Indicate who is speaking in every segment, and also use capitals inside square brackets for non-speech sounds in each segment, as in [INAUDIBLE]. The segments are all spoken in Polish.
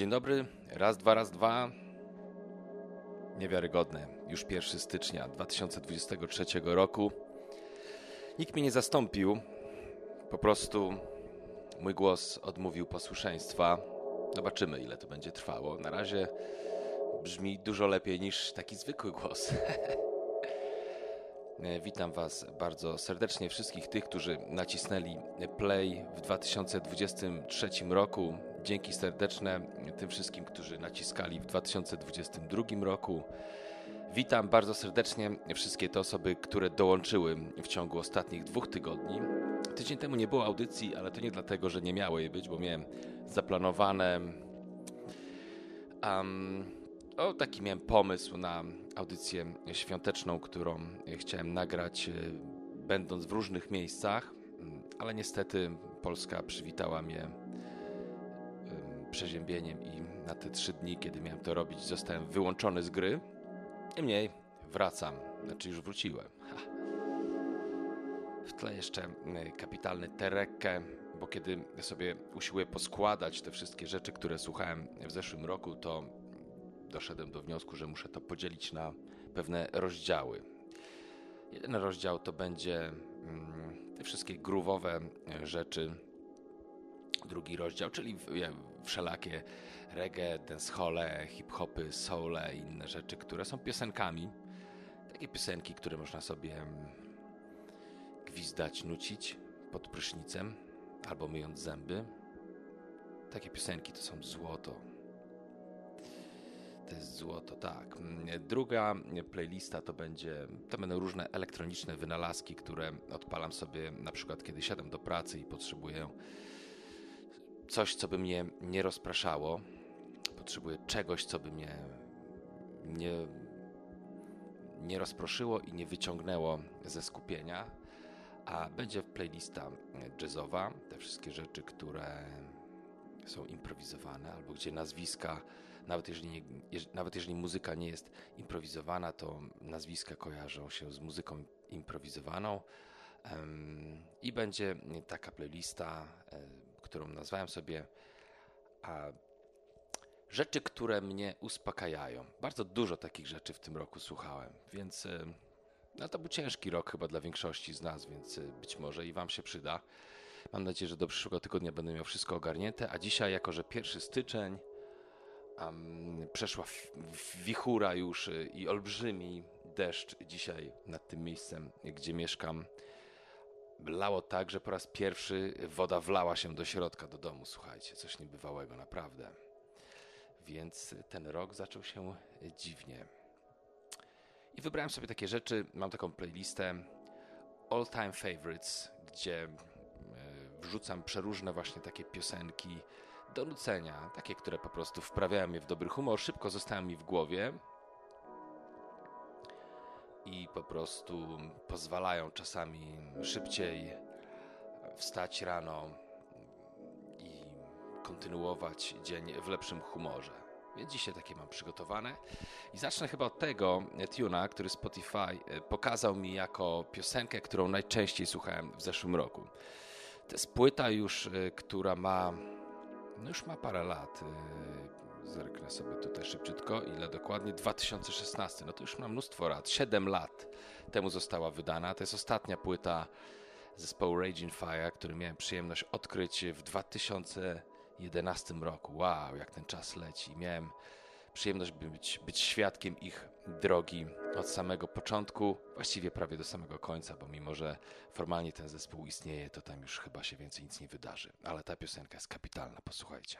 Speaker 1: Dzień dobry, raz, dwa, raz, dwa. Niewiarygodne. Już 1 stycznia 2023 roku. Nikt mnie nie zastąpił. Po prostu mój głos odmówił posłuszeństwa. Zobaczymy, ile to będzie trwało. Na razie brzmi dużo lepiej niż taki zwykły głos. [LAUGHS] Witam Was bardzo serdecznie, wszystkich tych, którzy nacisnęli play w 2023 roku. Dzięki serdeczne tym wszystkim, którzy naciskali w 2022 roku. Witam bardzo serdecznie wszystkie te osoby, które dołączyły w ciągu ostatnich dwóch tygodni. Tydzień temu nie było audycji, ale to nie dlatego, że nie miało jej być, bo miałem zaplanowane. Um, o, taki miałem pomysł na audycję świąteczną, którą chciałem nagrać, będąc w różnych miejscach, ale niestety Polska przywitała mnie przeziębieniem i na te trzy dni, kiedy miałem to robić, zostałem wyłączony z gry. Niemniej wracam, znaczy już wróciłem. Ha. W tle jeszcze kapitalny Terekę, bo kiedy sobie usiłuję poskładać te wszystkie rzeczy, które słuchałem w zeszłym roku, to doszedłem do wniosku, że muszę to podzielić na pewne rozdziały. Jeden rozdział to będzie mm, te wszystkie gruwowe rzeczy. Drugi rozdział, czyli wszelakie reggae, dancehole, hip-hopy, soule inne rzeczy, które są piosenkami. Takie piosenki, które można sobie mm, gwizdać, nucić pod prysznicem albo myjąc zęby. Takie piosenki to są złoto. To jest złoto, tak. Druga playlista to będzie, to będą różne elektroniczne wynalazki, które odpalam sobie na przykład kiedy siadam do pracy i potrzebuję coś, co by mnie nie rozpraszało. Potrzebuję czegoś, co by mnie nie, nie rozproszyło i nie wyciągnęło ze skupienia. A będzie playlista jazzowa, te wszystkie rzeczy, które są improwizowane, albo gdzie nazwiska, nawet jeżeli, nie, nawet jeżeli muzyka nie jest improwizowana, to nazwiska kojarzą się z muzyką improwizowaną. I będzie taka playlista którą nazwałem sobie a, rzeczy, które mnie uspokajają. Bardzo dużo takich rzeczy w tym roku słuchałem, więc e, no, to był ciężki rok chyba dla większości z nas, więc e, być może i Wam się przyda. Mam nadzieję, że do przyszłego tygodnia będę miał wszystko ogarnięte, a dzisiaj, jako że pierwszy styczeń, um, przeszła wichura już e, i olbrzymi deszcz dzisiaj nad tym miejscem, gdzie mieszkam lało tak, że po raz pierwszy woda wlała się do środka, do domu. Słuchajcie, coś niebywałego, naprawdę. Więc ten rok zaczął się dziwnie. I wybrałem sobie takie rzeczy. Mam taką playlistę All Time Favorites, gdzie e, wrzucam przeróżne właśnie takie piosenki do nucenia, takie, które po prostu wprawiają mnie w dobry humor, szybko zostają mi w głowie i po prostu pozwalają czasami szybciej wstać rano i kontynuować dzień w lepszym humorze. Więc dzisiaj takie mam przygotowane. I zacznę chyba od tego tuna, który Spotify e, pokazał mi jako piosenkę, którą najczęściej słuchałem w zeszłym roku. To jest płyta już, e, która ma, no już ma parę lat. Zerknę sobie tutaj szybciutko, ile dokładnie. 2016, no to już ma mnóstwo lat. 7 lat temu została wydana. To jest ostatnia płyta zespołu Raging Fire, który miałem przyjemność odkryć w 2011 roku. Wow, jak ten czas leci. Miałem przyjemność być, być świadkiem ich drogi od samego początku, właściwie prawie do samego końca, bo mimo, że formalnie ten zespół istnieje, to tam już chyba się więcej nic nie wydarzy. Ale ta piosenka jest kapitalna, posłuchajcie.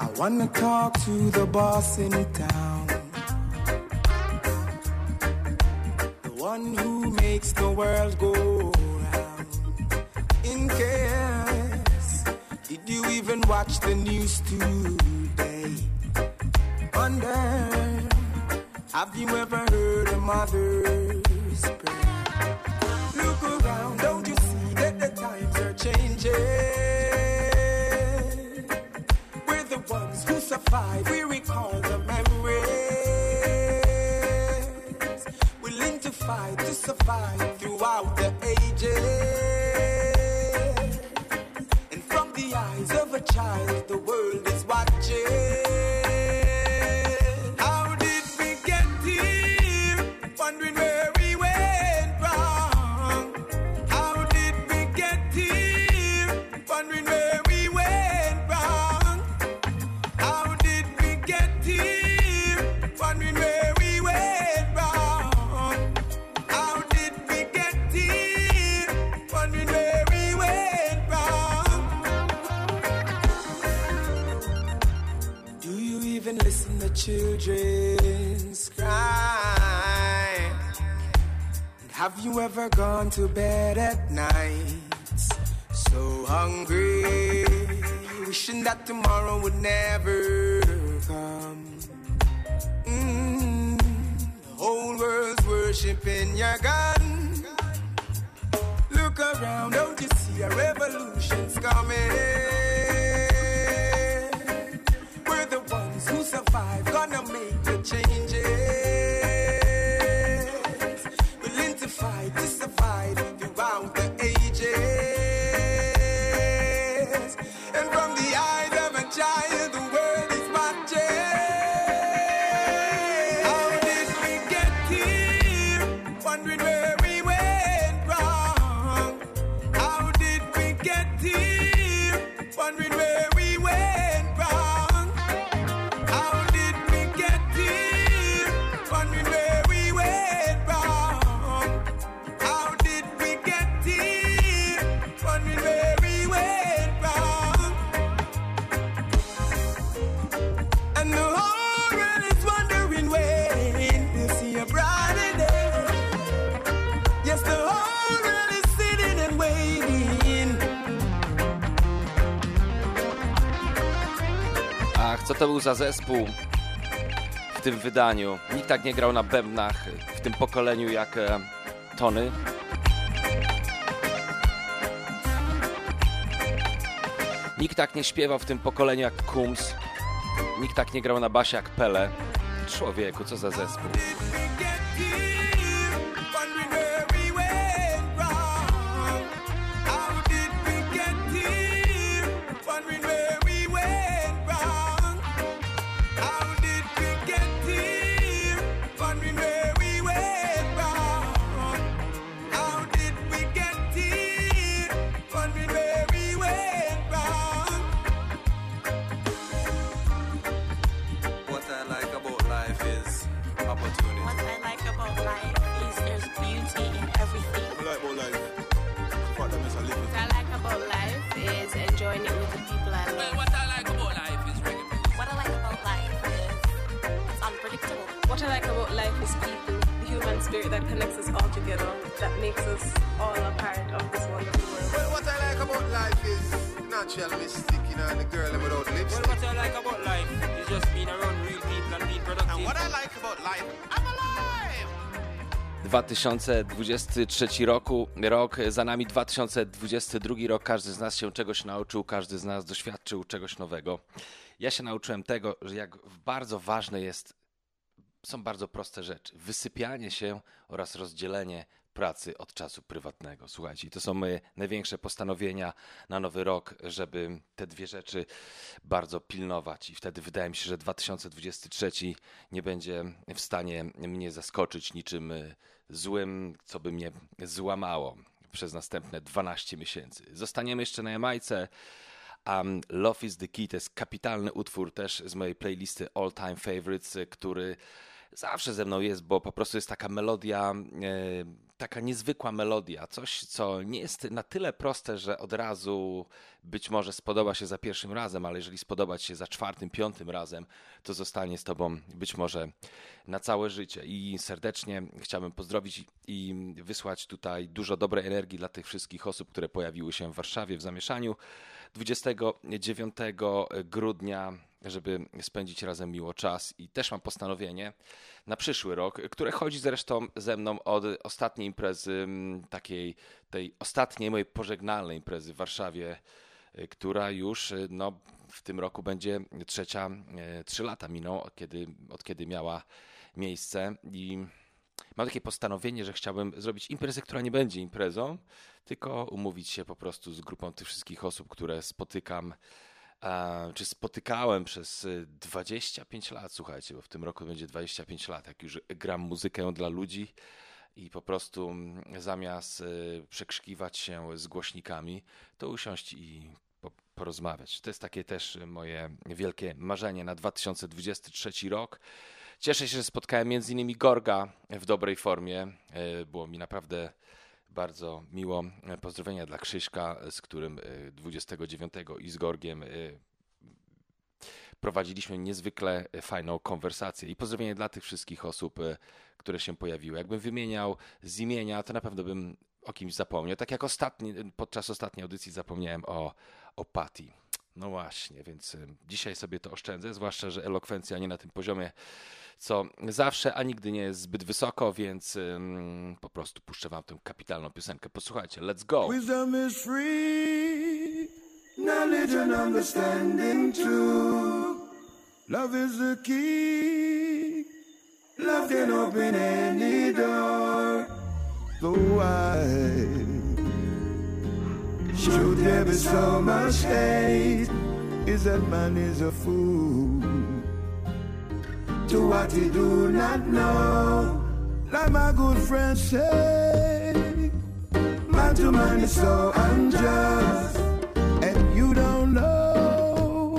Speaker 1: I wanna talk to the boss in town. The one who makes the world go round. In case, did you even watch the news today? Wonder Have you ever heard a mother's prayer? Look around, don't you see that the times are changing? We're the ones
Speaker 2: who survive, we recall the memories. Willing to fight to survive throughout the ages. And from the eyes of a child, the world is watching. Children's cry? And have you ever gone to bed at night so hungry, wishing that tomorrow would never come? Mm, the whole world's worshiping your gun. Look around, don't you see a revolution's coming? To
Speaker 1: był za zespół w tym wydaniu? Nikt tak nie grał na bębnach w tym pokoleniu jak e, Tony. Nikt tak nie śpiewał w tym pokoleniu jak Kums. Nikt tak nie grał na basie jak Pele. Człowieku, co za zespół.
Speaker 3: About life is
Speaker 4: people,
Speaker 5: the human spirit that connects us all together, that makes us all a part of this wonderful world.
Speaker 3: Well, what I like about life is natural mystic, you know, and the girl without
Speaker 6: Well,
Speaker 3: lipstick.
Speaker 6: what I like about life is just being around real people and being productive.
Speaker 3: And what I like about life, I'm alive!
Speaker 1: 2023 roku, rok za nami 2022 rok. Każdy z nas się czegoś nauczył, każdy z nas doświadczył czegoś nowego. Ja się nauczyłem tego, że jak bardzo ważne jest, są bardzo proste rzeczy. Wysypianie się oraz rozdzielenie pracy od czasu prywatnego. Słuchajcie, to są moje największe postanowienia na nowy rok, żeby te dwie rzeczy bardzo pilnować i wtedy wydaje mi się, że 2023 nie będzie w stanie mnie zaskoczyć niczym y, złym, co by mnie złamało przez następne 12 miesięcy. Zostaniemy jeszcze na Jamajce. Um, Love is the Key to jest kapitalny utwór też z mojej playlisty All Time Favorites, y, który zawsze ze mną jest, bo po prostu jest taka melodia, e, taka niezwykła melodia, coś, co nie jest na tyle proste, że od razu być może spodoba się za pierwszym razem, ale jeżeli spodoba ci się za czwartym, piątym razem, to zostanie z tobą być może na całe życie. I serdecznie chciałbym pozdrowić i wysłać tutaj dużo dobrej energii dla tych wszystkich osób, które pojawiły się w Warszawie w zamieszaniu 29 grudnia żeby spędzić razem miło czas. I też mam postanowienie na przyszły rok, które chodzi zresztą ze mną od ostatniej imprezy, mm, takiej tej ostatniej mojej pożegnalnej imprezy w Warszawie y, która już y, no, w tym roku będzie trzecia, y, trzy lata minął, od kiedy, od kiedy miała miejsce. I mam takie postanowienie, że chciałbym zrobić imprezę, która nie będzie imprezą, tylko umówić się po prostu z grupą tych wszystkich osób, które spotykam, czy spotykałem przez y, 25 lat, słuchajcie, bo w tym roku będzie 25 lat, jak już gram muzykę dla ludzi i po prostu mm, zamiast y, przekrzykiwać się z głośnikami, to usiąść i po, porozmawiać. To jest takie też moje wielkie marzenie na 2023 rok. Cieszę się, że spotkałem między innymi Gorga w dobrej formie. E, Było mi naprawdę bardzo miło. E, Pozdrowienia dla Krzyśka, z którym e, 29 i z Gorgiem e, prowadziliśmy niezwykle fajną konwersację. I pozdrowienia dla tych wszystkich osób, e, które się pojawiły. Jakbym wymieniał z imienia, to na pewno bym o kimś zapomniał. Tak jak ostatni, podczas ostatniej audycji zapomniałem o, o Patty. No właśnie, więc y, dzisiaj sobie to oszczędzę, zwłaszcza, że elokwencja nie na tym poziomie, co zawsze, a nigdy nie jest zbyt wysoko, więc ym, po prostu puszczę wam tę kapitalną piosenkę. Posłuchajcie, let's go!
Speaker 7: Wisdom is free, knowledge and understanding too. Love is the key. Love can open any door. So why should there be so much hate? Is that man is a fool to what he do not know? Like my good friend say, man to man is so unjust, and you don't know.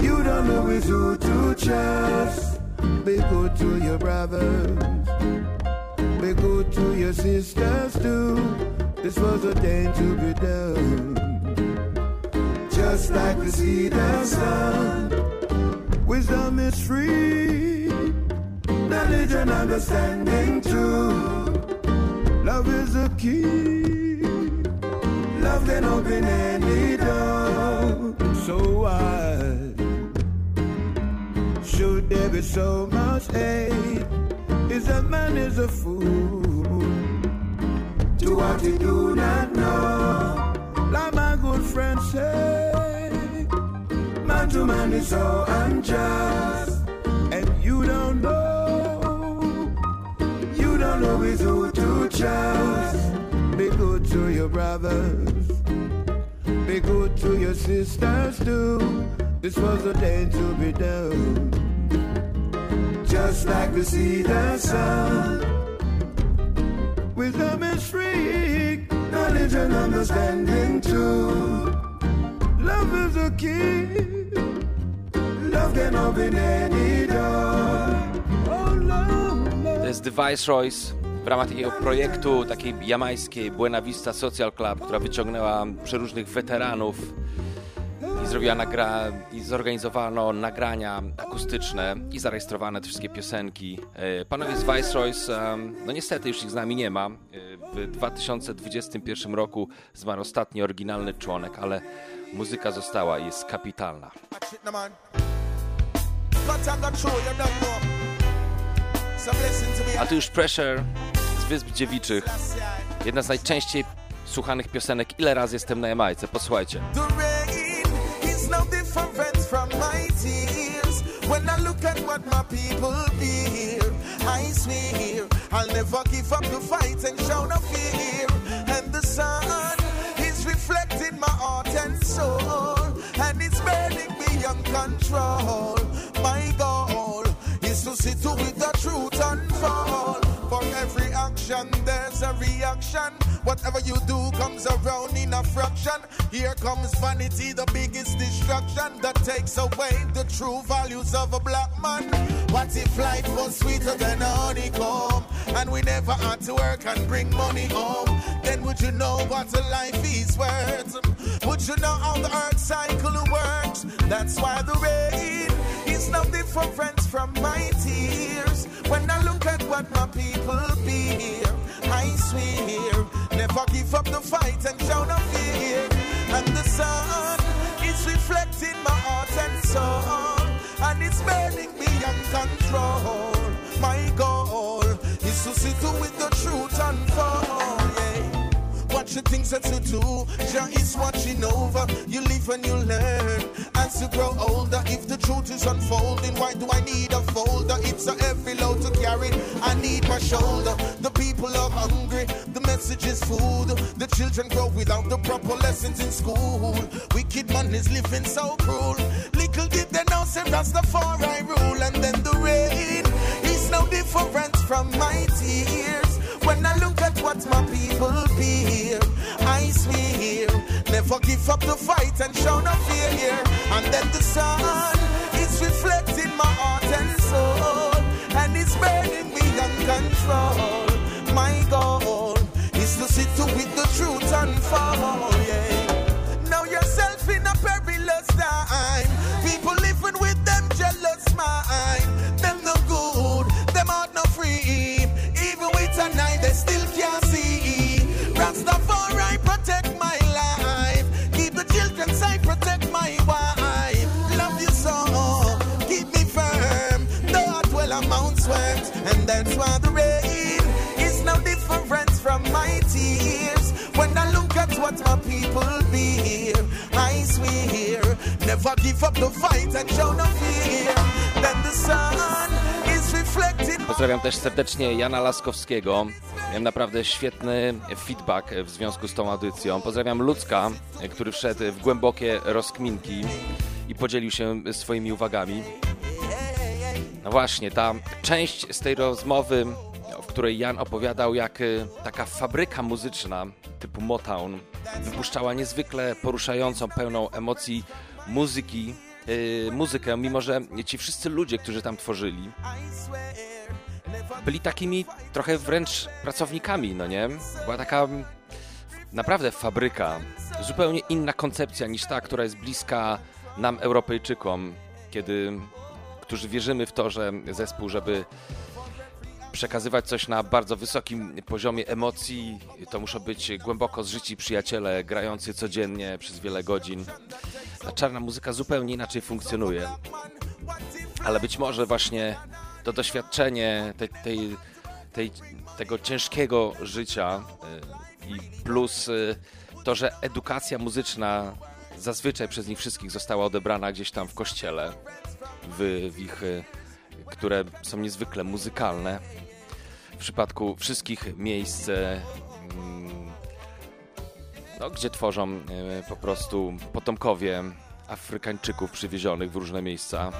Speaker 7: You don't know is who to trust. Be good to your brothers. Be good to your sisters too. This was ordained to be done. Just like the seed of sun. Wisdom is free. Knowledge and understanding too. Love is the key. Love can open any door. So why should there be so much hate? Is that man is a fool to what he do not know? Like my good friend say, man to man is so unjust, and you don't know. You don't know is who to trust. Be good to your brothers. Be good to your sisters too. This was ordained to be done. Just like the seed the sun. Wisdom is free, knowledge and understanding too. Love is a key. Love can open any door. Oh, love, love.
Speaker 1: To jest The Viceroys w ramach takiego projektu takiej jamańskiej Buena Vista Social Club, która wyciągnęła przeróżnych weteranów zrobiła nagra i zorganizowano nagrania akustyczne i zarejestrowane te wszystkie piosenki. E, Panowie z Viceroys, no niestety już ich z nami nie ma. E, W 2021 roku zmarł ostatni oryginalny członek, ale muzyka została i jest kapitalna.
Speaker 7: A
Speaker 1: tu już Pressure z Wysp Dziewiczych. Jedna z najczęściej słuchanych piosenek Ile razy jestem na Jamajce. Posłuchajcie.
Speaker 7: No different from my tears. When I look at what my people fear, I swear I'll never give up the fight and show no fear. And the sun is reflecting my heart and soul, and it's burning beyond control. My goal is to see to it the truth unfold. For every action, there's a reaction. Whatever you do comes around in a fraction. Here comes vanity, the biggest destruction that takes away the true values of a black man. What if life was sweeter than honeycomb? And we never had to work and bring money home. Then would you know what a life is worth? Would you know how the earth cycle works? That's why the rain is no different from my tears. When I look at what my people fear, I swear, never give up the fight and show no fear. And the sun is reflecting my heart and soul, and it's burning beyond control. My goal is to see to it the truth and unfold. Watch
Speaker 8: of things that you do. Jah is watching over. You live and you learn as you grow older. If the truth is unfolding, why do I need a folder? It's a heavy load to carry. I need my shoulder. The people are hungry. The message is food. The children grow without the proper lessons in school. Wicked man is living so cruel. Little did they know, say Rastafari rule, and then the rain is no different from my tears. When I look at what my people feel, I swear, never give up the fight and show no fear. Here. And then the sun is reflecting my heart and soul, and it's burning me uncontrolled. My goal is to sit with the truth unfold. Yeah. Now yourself in a perilous time. People living with them jealous mind. Rastafari protect my life. Keep the children safe, protect my wife. Love you so, keep me firm. Though I dwell on Mount Sweat, and that's why the rain is no different from my tears. When I look at what my people feel, I swear, never give up the fight and show no fear. Then the sun is reflecting.
Speaker 1: Pozdrawiam też serdecznie Jana Laskowskiego. Miałem naprawdę świetny feedback w związku z tą audycją. Pozdrawiam Ludzka, który wszedł w głębokie rozkminki i podzielił się swoimi uwagami. No właśnie, ta część z tej rozmowy, w której Jan opowiadał, jak y, taka fabryka muzyczna typu Motown wypuszczała niezwykle poruszającą, pełną emocji muzyki, y, muzykę, mimo że ci wszyscy ludzie, którzy tam tworzyli, byli takimi trochę wręcz pracownikami, no nie? Była taka naprawdę fabryka, zupełnie inna koncepcja niż ta, która jest bliska nam, Europejczykom, kiedy, którzy wierzymy w to, że zespół, żeby przekazywać coś na bardzo wysokim poziomie emocji, to muszą być głęboko zżyci przyjaciele, grający codziennie przez wiele godzin. Ta czarna muzyka zupełnie inaczej funkcjonuje. Ale być może właśnie to doświadczenie tej, tej, tej, tego ciężkiego życia y, i plus y, to, że edukacja muzyczna zazwyczaj przez nich wszystkich została odebrana gdzieś tam w kościele, w, w ich, y, które są niezwykle muzykalne. W przypadku wszystkich miejsc, mm, no, gdzie tworzą po prostu potomkowie Afrykańczyków przywiezionych w różne miejsca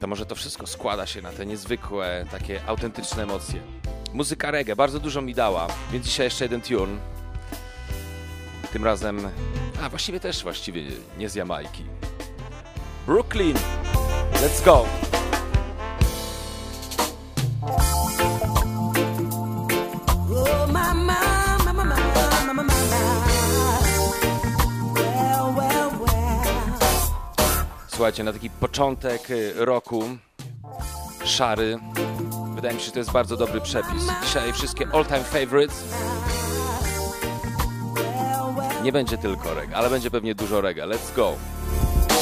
Speaker 1: to może to wszystko składa się na te niezwykłe, takie autentyczne emocje. Muzyka reggae bardzo dużo mi dała, więc dzisiaj jeszcze jeden tune. Tym razem, a właściwie też właściwie nie z Jamajki. Brooklyn, let's go! Słuchajcie, na taki początek y, roku, szary, wydaje mi się, że to jest bardzo dobry przepis. Dzisiaj wszystkie all-time favorites. Nie będzie tylko reggae, ale będzie pewnie dużo reggae. Let's go!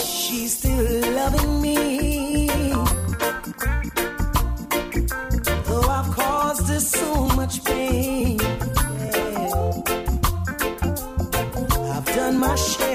Speaker 9: She's still loving me. Though I've caused her so much pain. Yeah. I've done my share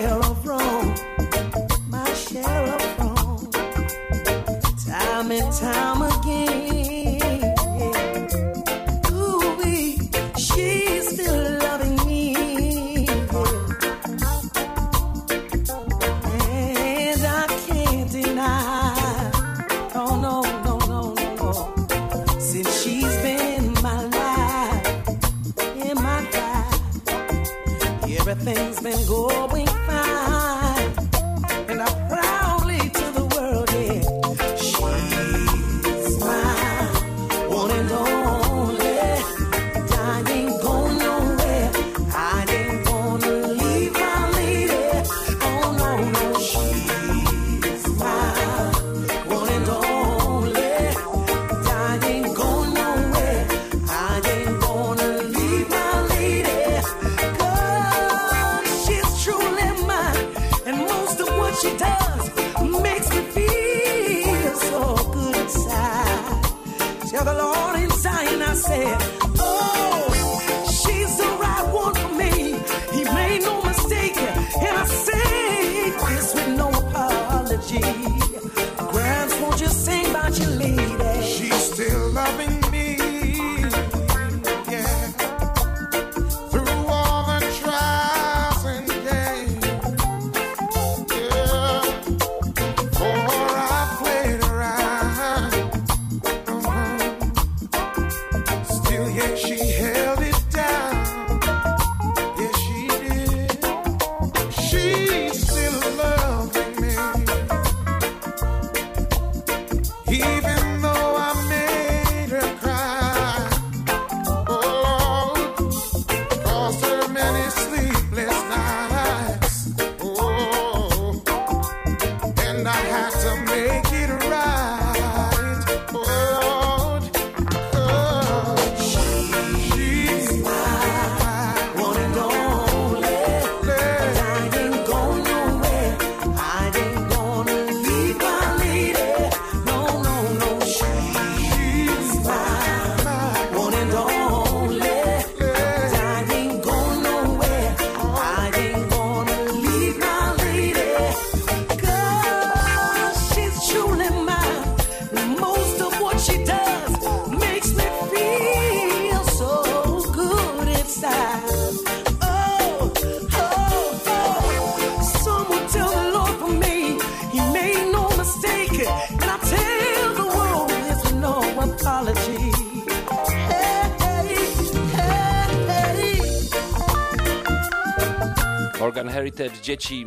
Speaker 1: Dzieci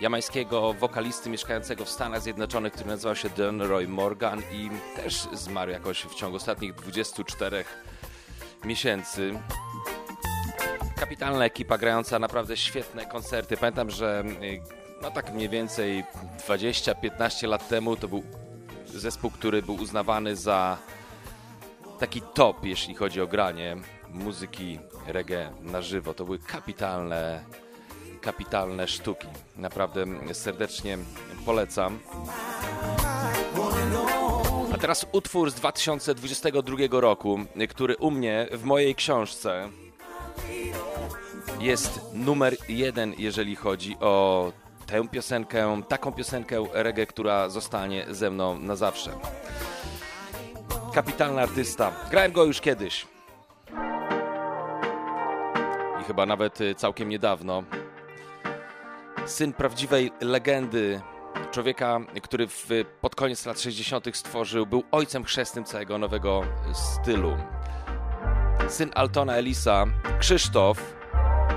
Speaker 1: jamańskiego wokalisty mieszkającego w Stanach Zjednoczonych, który nazywał się Delroy Morgan i też zmarł jakoś w ciągu ostatnich 24 miesięcy. Kapitalna ekipa grająca naprawdę świetne koncerty. Pamiętam, że y, no tak mniej więcej 20-15 lat temu to był zespół, który był uznawany za taki top, jeśli chodzi o granie muzyki reggae na żywo. To były kapitalne, kapitalne sztuki. Naprawdę serdecznie polecam. A teraz utwór z 2022 roku, który u mnie w mojej książce jest numer jeden, jeżeli chodzi o tę piosenkę, taką piosenkę reggae, która zostanie ze mną na zawsze. Kapitalny artysta. Grałem go już kiedyś. I chyba nawet y, całkiem niedawno. Syn prawdziwej legendy, człowieka, który w, pod koniec lat 60. stworzył, był ojcem chrzestnym całego nowego stylu. Syn Altona Elisa, Krzysztof,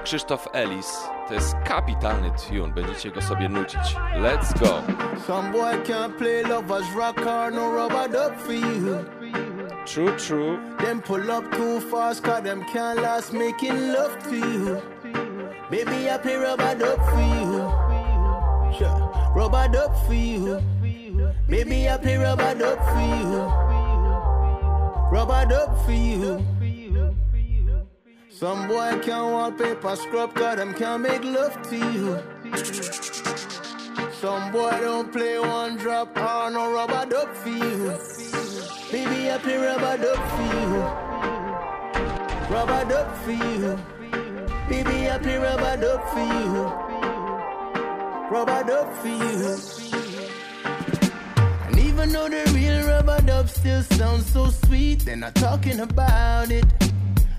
Speaker 1: Krzysztof Ellis. To jest kapitalny tune, będziecie go sobie nucić. Let's go!
Speaker 10: Some boy can't play lovers rock or no rubber duck for you.
Speaker 1: True, true.
Speaker 10: Them pull up too fast, cause them can't last making love to you. Baby, I play rubber duck for you. Sure. Rubber duck for you. Baby, I play rubber duck for you. Rubber duck for you. Some boy can't wallpaper scrub, cause them can't make love to you. Some boy don't play one drop or no rubber duck for you. Baby, I play rubber duck for you. Rubber duck for you. Baby, I play rubber duck for you. Rubber duck for you. And even though the real rubber dub still sounds so sweet, they're not talking about it.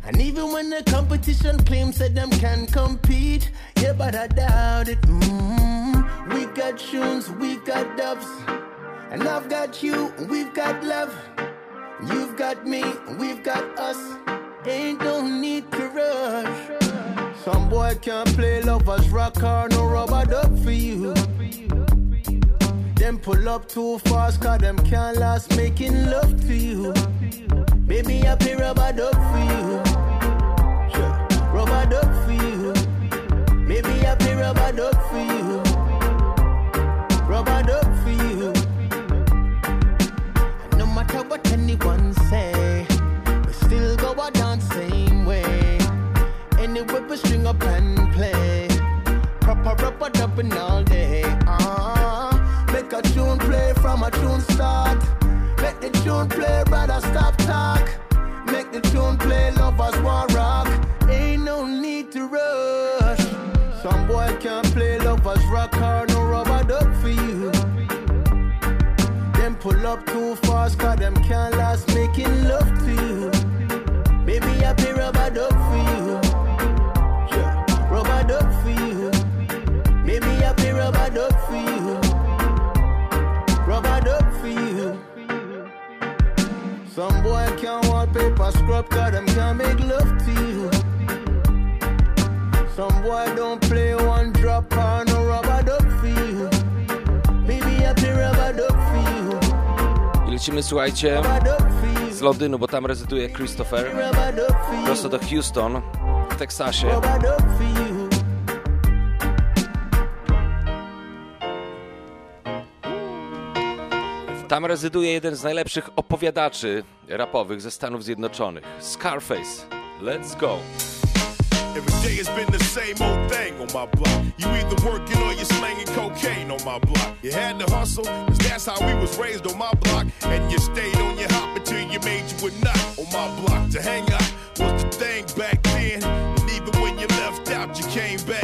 Speaker 10: And even when the competition claims that them can compete, yeah, but I doubt it. mm We got tunes, we got dubs, and I've got you, we've got love. You've got me, we've got us. Ain't no need to rush. Some boy can't play lovers rock or no rubber duck for you. Them pull up too fast, cause them can't last making love to you. Baby, I play rubber duck for you. Sure. Rubber duck for you. Baby, I play rubber duck for you. Up and play. Proper rubber dubbing all day. Uh, make a tune play from a tune start. Make the tune play, brother, stop talk. Make the tune play, lovers want rock. Ain't no need to rush. Some boy can't play lovers rock or no rubber duck for you. Them pull up too fast, cause them can't last making love to you. Baby, I pay rubber duck scrub, them can't make love to you. Some boy don't play one drop on no rubber duck for you. Baby, I rubber duck for you.
Speaker 1: I lecimy, słuchajcie, z Londynu, bo tam rezyduje Christopher, prosto do Houston w Teksasie. Tam rezyduje jeden z najlepszych opowiadaczy rapowych ze Stanów Zjednoczonych, Scarface. Let's go.
Speaker 11: Every day has been the same old thing on my block. You either working or you're slanging cocaine on my block. You had to hustle, cause that's how we was raised on my block. And you stayed on your hop until you made you a nut on my block. To hang out was the thing back then. And even when you left out, you came back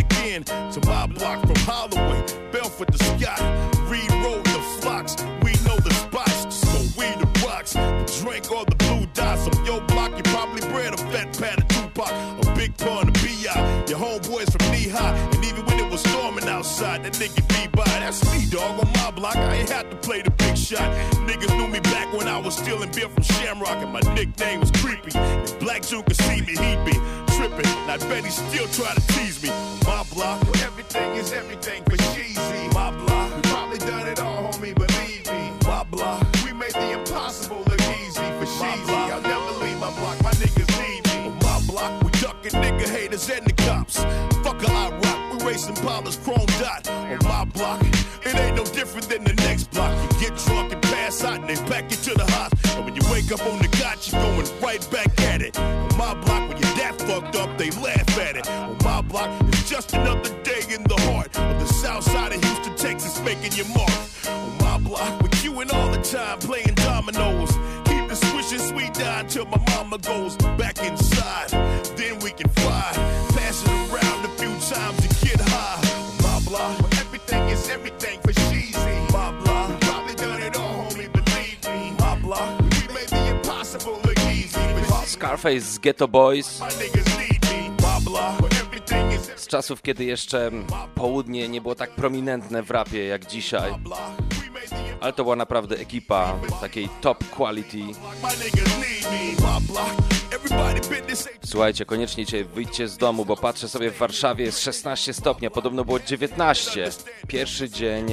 Speaker 11: block. I ain't had to play the big shot. Niggas knew me back when I was stealing beer from Shamrock. And my nickname was Creepy. If Black June could see me, he'd be tripping. And I bet he still try to tease me. My block, where everything is everything for cheesy. My block, we probably done it all, homie, believe me. My block, we made the impossible look easy for cheesy. I'll never leave my block, my niggas need me. On my block, we ducking nigga haters and the cops. Fuck a I rock, we racing Palmer's chrome dot.
Speaker 1: Scarface z Ghetto Boys. Z czasów, kiedy jeszcze południe nie było tak prominentne w rapie jak dzisiaj. Ale to była naprawdę ekipa takiej top quality. Słuchajcie, koniecznie dzisiaj wyjdźcie z domu, bo patrzę sobie w Warszawie jest 16 stopni, a podobno było 19. Pierwszy dzień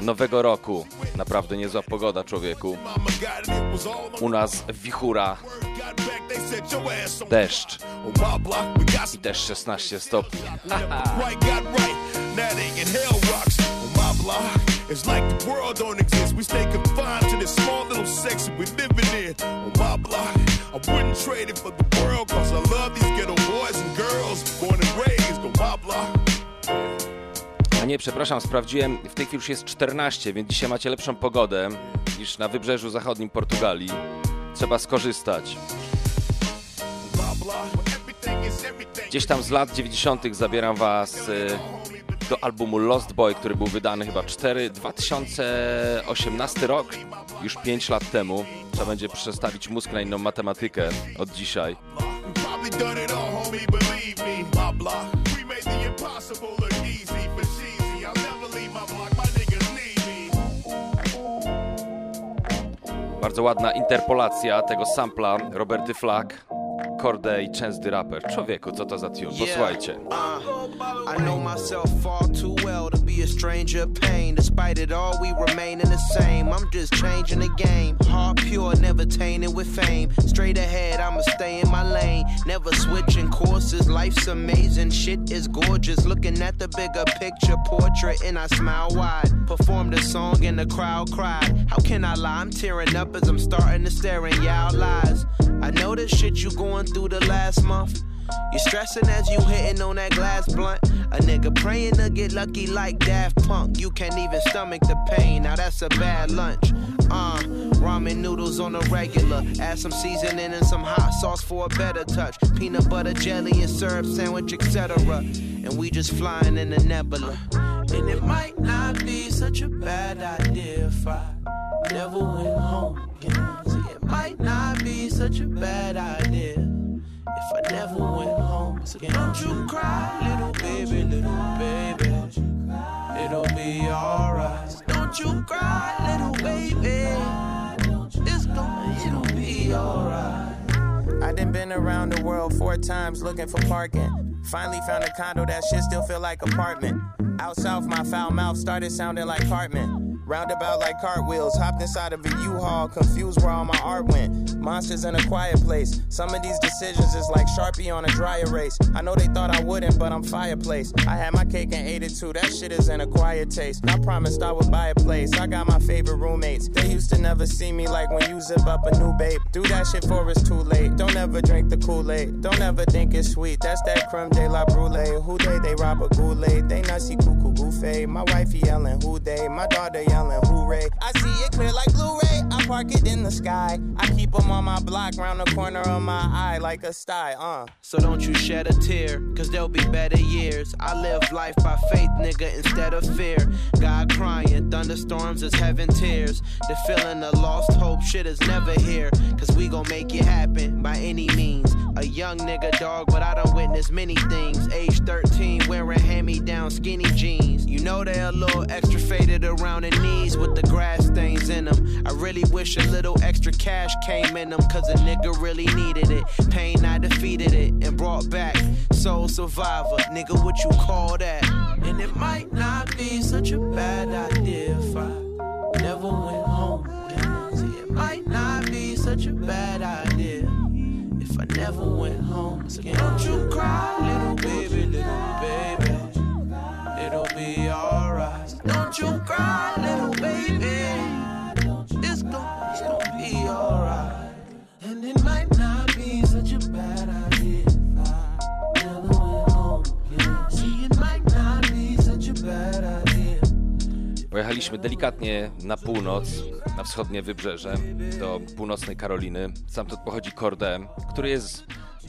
Speaker 1: nowego roku. Naprawdę niezła pogoda, człowieku. U nas wichura, deszcz i też 16 stopni. [LAUGHS]
Speaker 11: it's like the world don't exist. We stay confined to this small little section we living in. On my block, I wouldn't trade it for the world, cause I love these ghetto boys and girls born and raised on my block.
Speaker 1: A nie, przepraszam, sprawdziłem, w tej chwili już jest 14, więc dzisiaj macie lepszą pogodę niż na wybrzeżu zachodnim Portugalii. Trzeba skorzystać. Gdzieś tam z lat 90. zabieram was y, do albumu Lost Boy, który był wydany chyba 4, 2018 rok, już 5 lat temu. Trzeba będzie przestawić mózg na inną matematykę od dzisiaj. Bardzo ładna interpolacja tego sampla Roberty Flack, Corday Chance the Rapper. Człowieku, co to za tune? Posłuchajcie.
Speaker 8: I know myself far too well to a stranger pain. Despite it all, we remain in the same. I'm just changing the game. Heart pure, never tainted with fame. Straight ahead, I'ma stay in my lane. Never switching courses. Life's amazing, shit is gorgeous. Looking at the bigger picture portrait, and I smile wide. Performed a song, and the crowd cried. How can I lie? I'm tearing up as I'm starting to stare in y'all eyes. I know the shit you going through the last month. You stressing as you hitting on that glass blunt. A nigga praying to get lucky like Daft Punk. You can't even stomach the pain. Now that's a bad lunch. Uh, ramen noodles on a regular. Add some seasoning and some hot sauce for a better touch. Peanut butter jelly and syrup sandwich, etc. And we just flying in the nebula. And it might not be such a bad idea if I never went home. Again. See, it might not be such a bad idea never went home again. Don't you cry, little baby, little baby. It'll be alright. Don't you cry, little baby. It's gonna, it'll be alright. I done been around the world four times looking for parking. Finally found a condo that shit still feel like apartment. Out south, my foul mouth started sounding like Cartman. Roundabout like cartwheels, hopped inside of a U-Haul, confused where all my art went. Monsters in a quiet place. Some of these decisions is like Sharpie on a dry erase. I know they thought I wouldn't, but I'm fireplace. I had my cake and ate it too. That shit is an acquired taste. I promised I would buy a place. I got my favorite roommates. They used to never see me like when you zip up a new babe. Do that shit for it's too late. Don't ever drink the Kool-Aid. Don't ever think it's sweet. That's that creme de la brulee. Who they? They rob a goulet. They nutsy cuckoo goofy. My wife yelling who they. My daughter yelling hooray. I see it clear like Blu-ray. I park it in the sky. I keep 'em on my block, round the corner of my eye like a sty. Uh. So don't you shed a tear, cause there'll be better years. I live life by faith, nigga, instead of fear. God crying, thunderstorms is heaven tears. The feeling of lost hope, shit is never here. Cause we gon' make it happen by any means. A young nigga dog, but I done witnessed many things. Age 13, wearing hand-me-down skinny jeans. You know they're a little extra faded around the knees with the grass stains in them. I really wish a little extra cash came in them, cause a nigga really needed it. Pain, I defeated it and brought back. Soul survivor, nigga, what you call that? And it might not be such a bad idea if I never went home. See, it might not be such a bad idea Don't you cry, little baby, little baby. It'll be alright. Don't you cry, little baby. It's gonna, it's gonna be alright. And it might not be such a bad idea.
Speaker 1: Pojechaliśmy delikatnie na północ, na wschodnie wybrzeże, do północnej Karoliny. Stamtąd pochodzi Cordem, który jest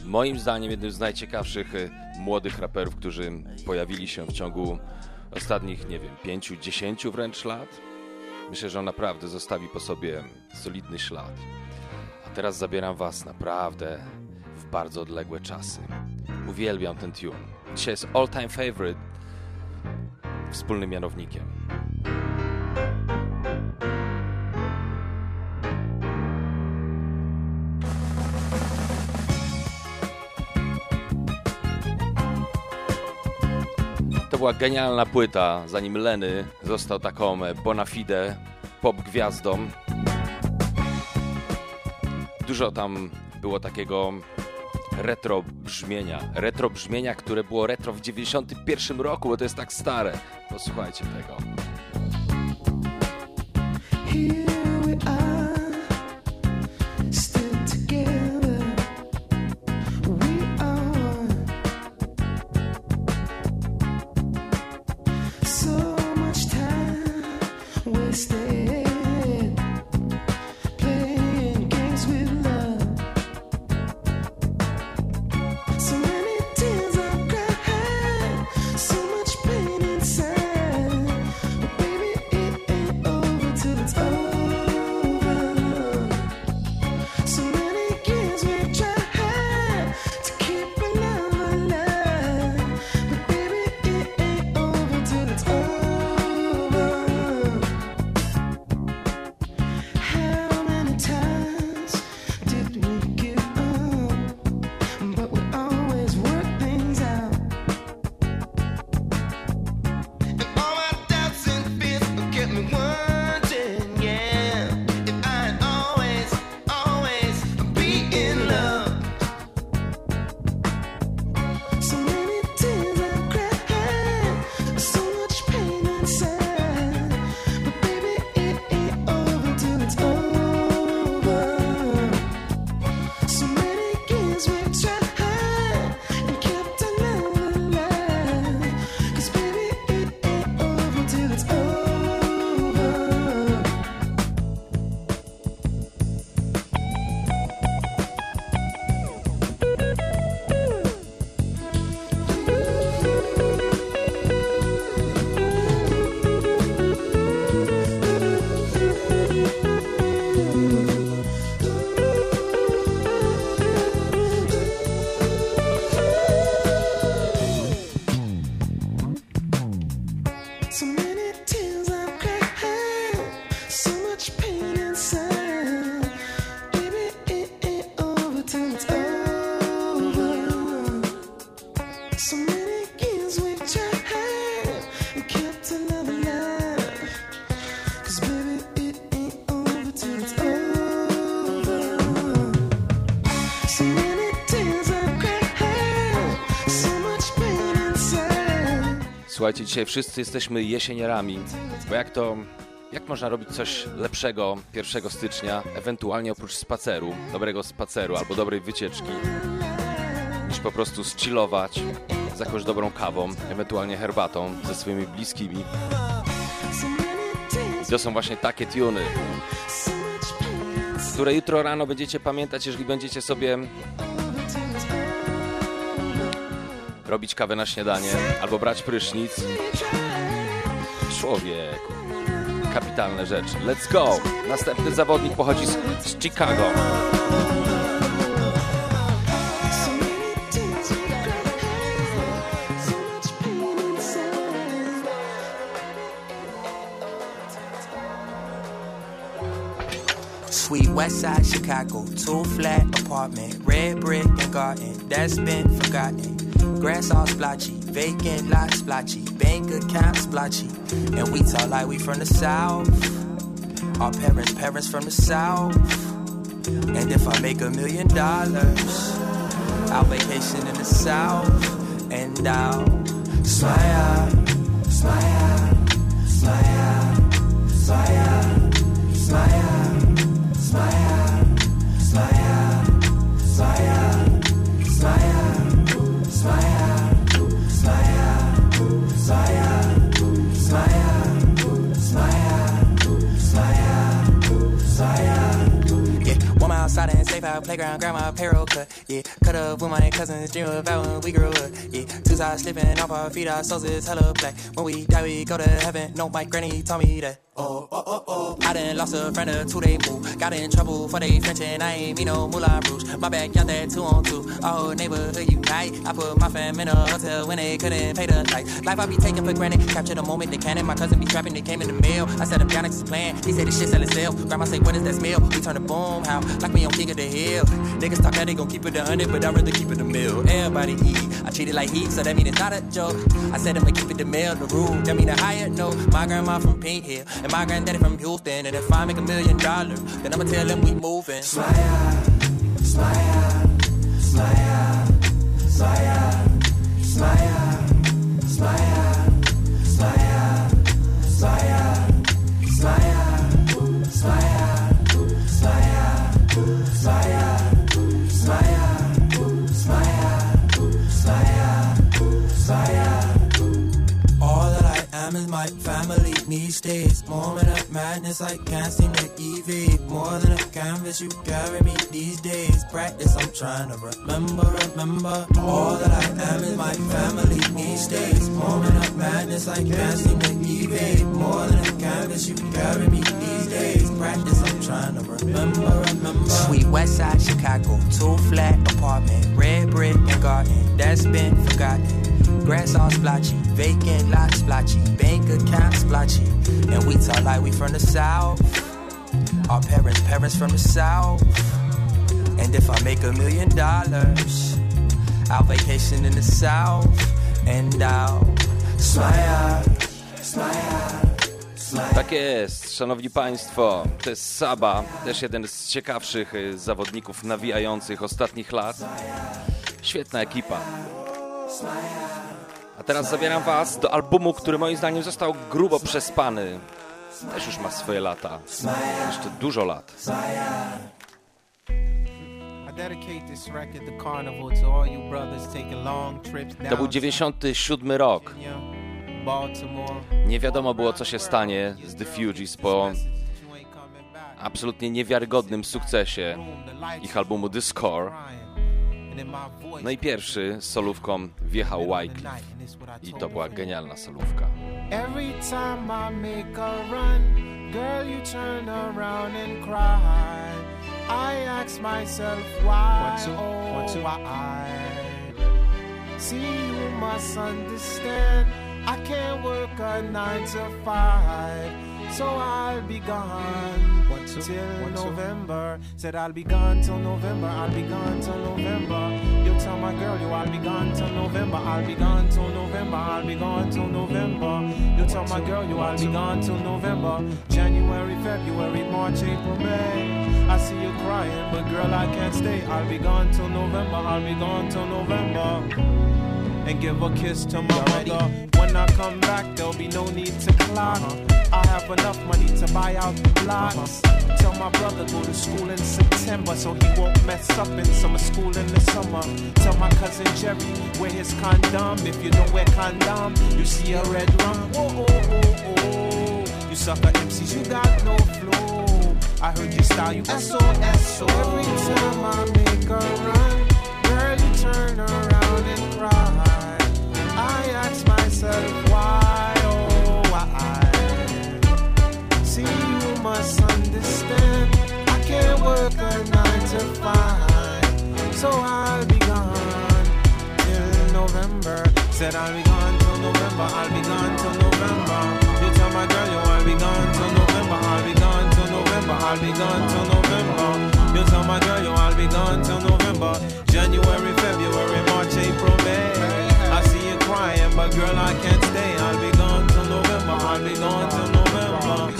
Speaker 1: moim zdaniem jednym z najciekawszych y, młodych raperów, którzy pojawili się w ciągu ostatnich, nie wiem, pięciu, dziesięciu wręcz lat. Myślę, że on naprawdę zostawi po sobie solidny ślad. A teraz zabieram was naprawdę w bardzo odległe czasy. Uwielbiam ten tune. Dzisiaj jest all time favorite wspólnym mianownikiem. To była genialna płyta, zanim Leny został taką e, bona fide pop gwiazdą. Dużo tam było takiego retro brzmienia. Retro brzmienia, które było retro w 91 roku, bo to jest tak stare. Posłuchajcie tego. Słuchajcie, dzisiaj wszyscy jesteśmy jesieniarami, bo jak to, jak można robić coś lepszego 1 stycznia, ewentualnie oprócz spaceru, dobrego spaceru albo dobrej wycieczki, niż po prostu zchillować z jakąś dobrą kawą, ewentualnie herbatą ze swoimi bliskimi. I to są właśnie takie tuny, które jutro rano będziecie pamiętać, jeżeli będziecie sobie robić kawę na śniadanie albo brać prysznic. Człowieku, kapitalne rzeczy. Let's go! Następny zawodnik pochodzi z, z Chicago.
Speaker 12: Sweet West Side Chicago, two flat apartment, red brick and garden that's been forgotten. Grass all splotchy, vacant lot splotchy, bank account splotchy, and we talk like we from the south. Our parents, parents from the south. And if I make a million dollars, I'll vacation in the south, and I'll smile, smile, smile, smile, smile. Safe out playground, grandma apparel cut. Yeah, cut up with my cousins, dream about when we grew up. Yeah, two sides slipping off our feet, our souls is hella black. When we die, we go to heaven. No, my granny told me that. Oh, oh, oh, oh. I done lost a friend or two, they move. Got in trouble for they French and I ain't me no Moulin Rouge. My back got that two on two. Our neighborhood unite. I put my fam in a hotel when they couldn't pay the light. Life I be taking for granted. Capture the moment they can. And my cousin be trapping, they came in the mail. I said, I'm next plan. He said, this shit sell itself. Grandma say, what is that smell? We turn the boom how like me on King of the Hill. Niggas talk that they gon' keep it a hundred, but I'd rather keep it a mill. Everybody eat. I treat it like heat, so that mean it's not a joke. I said, I'ma keep it the mill, the rule. That mean the higher note. My grandma from Pink Hill, and my granddaddy from Houston. And if I make a million dollars, then I'ma tell him we moving. Smile, smile, smile, smile, smile, smile, these days. Moment of madness, I can't seem to evade. More than a canvas, you carry me these days. Practice, I'm trying to remember, remember. All that I am is my family these days. Moment of madness, I can't seem to evade. More than a canvas, you carry me these days. Practice, I'm trying to remember, remember. Sweet West Side Chicago, two flat apartment, red brick and garden that's been forgotten. Grass all splotchy, vacant lot splotchy, bank account splotchy. And we talk like we from the south. Our parents, parents from the south. And if I make a million dollars, I'll vacation in the south. And I'll smile, smile.
Speaker 1: Tak jest, szanowni państwo, to jest Saba, też jeden z ciekawszych y, zawodników nawijających ostatnich lat. Świetna ekipa. Teraz zabieram was do albumu, który moim zdaniem został grubo przespany. Też już ma swoje lata. Jeszcze dużo lat.
Speaker 13: To
Speaker 1: był 97 rok. Nie wiadomo było, co się stanie z The Fugees po absolutnie niewiarygodnym sukcesie ich albumu The Score. No i pierwszy z solówką wjechał Wycliffe. I to była genialna solówka.
Speaker 13: Every time I make a run, girl, you turn around and cry. I ask myself why, oh why? See, you must understand. I can't work a nine to five, so I'll be gone till November. Said I'll be gone till November. I'll be gone till November. You tell my girl you I'll be gone till November. I'll be gone till November. I'll be gone till November. You tell my girl you I'll be gone till November. January, February, March, April, May. I see you crying, but girl I can't stay. I'll be gone till November. I'll be gone till November. And give a kiss to my mother. When I come back, there'll be no need to clock. I have enough money to buy out the blocks. Tell my brother go to school in September so he won't mess up in summer school in the summer. Tell my cousin Jerry wear his condom. If you don't wear condom, you see a red rum. Oh, oh, oh, oh. You sucker MCs, you got no flow. I heard your style, you SOS. So every time I make a run, girl, you turn around myself why, oh why. See, you must understand. I can't work a nine to five, so I'll be gone till November. Said I'll be gone till November. I'll be gone till November. You tell my girl you I'll be gone till November. I'll be gone till November. I'll be gone till November. You tell my girl you I'll be gone till November. January, February, girl I can't stay. I'll be gone till November. I'll be gone till November.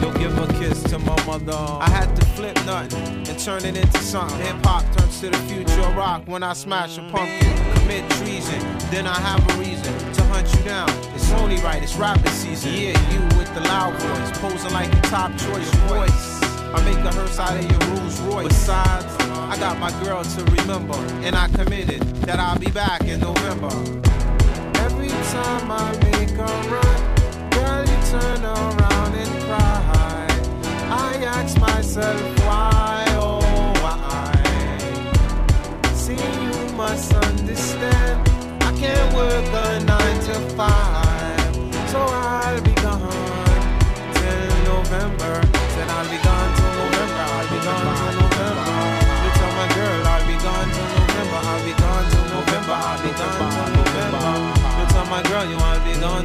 Speaker 13: You'll give a kiss to my mother. I had to flip nothing and turn it into something. Hip hop turns to the future of rock when I smash a pumpkin. Commit treason, then I have a reason to hunt you down. It's only right, it's rapping season. Yeah, you with the loud voice, posing like your top choice voice. I make the hearse out of your Rolls Royce. Besides, I got my girl to remember, and I committed that I'll be back in November. Time I make a run, girl, you turn around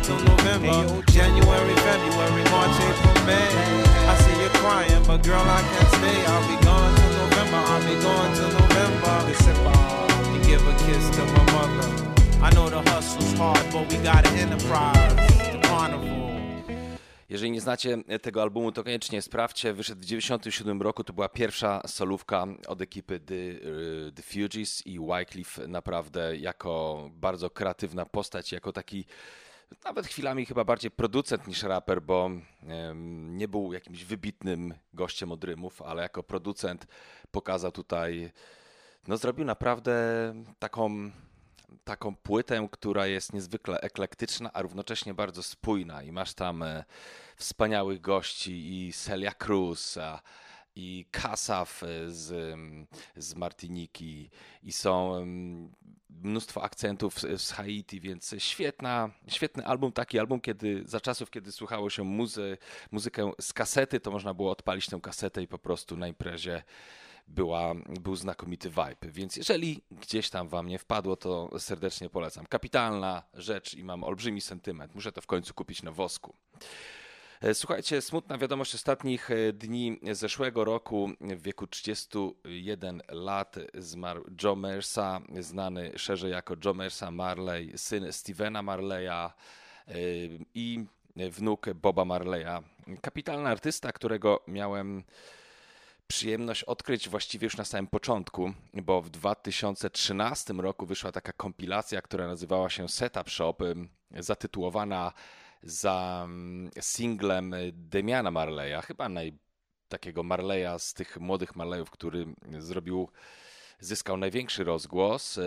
Speaker 13: Till November. January, February, March, April, May. I see you crying, but girl I can't stay. I'll be gone till November. I'll be gone till November. December. You give a kiss to my mother. I know the hustle's hard, but we got an enterprise. The carnival.
Speaker 1: Jeżeli nie znacie tego albumu, to koniecznie sprawdźcie. Wyszedł w 1997 roku. To była pierwsza solówka od ekipy The, y, The Fugees i Wycliffe naprawdę jako bardzo kreatywna postać, jako taki nawet chwilami chyba bardziej producent niż raper, bo nie był jakimś wybitnym gościem od rymów, ale jako producent pokazał tutaj, no zrobił naprawdę taką taką płytę, która jest niezwykle eklektyczna, a równocześnie bardzo spójna. I masz tam e, wspaniałych gości i Celia Cruz, a, i Kasaf z, z Martiniki, i są mnóstwo akcentów z, z Haiti, więc świetna, świetny album, taki album, kiedy za czasów, kiedy słuchało się muzy, muzykę z kasety, to można było odpalić tę kasetę i po prostu na imprezie była, był znakomity vibe. Więc jeżeli gdzieś tam wam nie wpadło, to serdecznie polecam. Kapitalna rzecz i mam olbrzymi sentyment. Muszę to w końcu kupić na wosku. E, Słuchajcie, smutna wiadomość ostatnich e, dni zeszłego roku. W wieku 31 lat zmarł Joe Mersa, znany szerzej jako Joe Mersa Marley, syn Stevena Marleya e, i wnuk Boba Marleya. Kapitalny artysta, którego miałem przyjemność odkryć właściwie już na samym początku, bo w 2013 roku wyszła taka kompilacja, która nazywała się Setup Shop, zatytułowana za mm, singlem Demiana Marleya, chyba naj, takiego Marleya z tych młodych Marleyów, który zrobił, zyskał największy rozgłos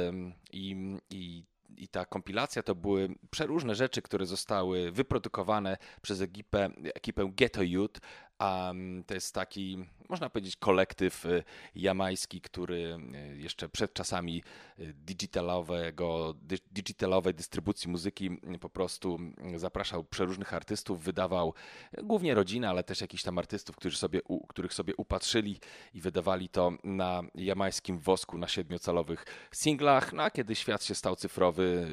Speaker 1: i, i i ta kompilacja to były przeróżne rzeczy, które zostały wyprodukowane przez ekipę, ekipę Ghetto Youth. Mm, to jest taki, można powiedzieć, kolektyw y, jamański, który y, jeszcze przed czasami y, digitalowego, digitalowej dystrybucji muzyki po prostu zapraszał przeróżnych artystów, wydawał głównie rodzinę, ale też jakichś tam artystów, którzy sobie, których sobie upatrzyli i wydawali to na jamańskim wosku, na siedmiocalowych singlach. No a kiedy świat się stał cyfrowy,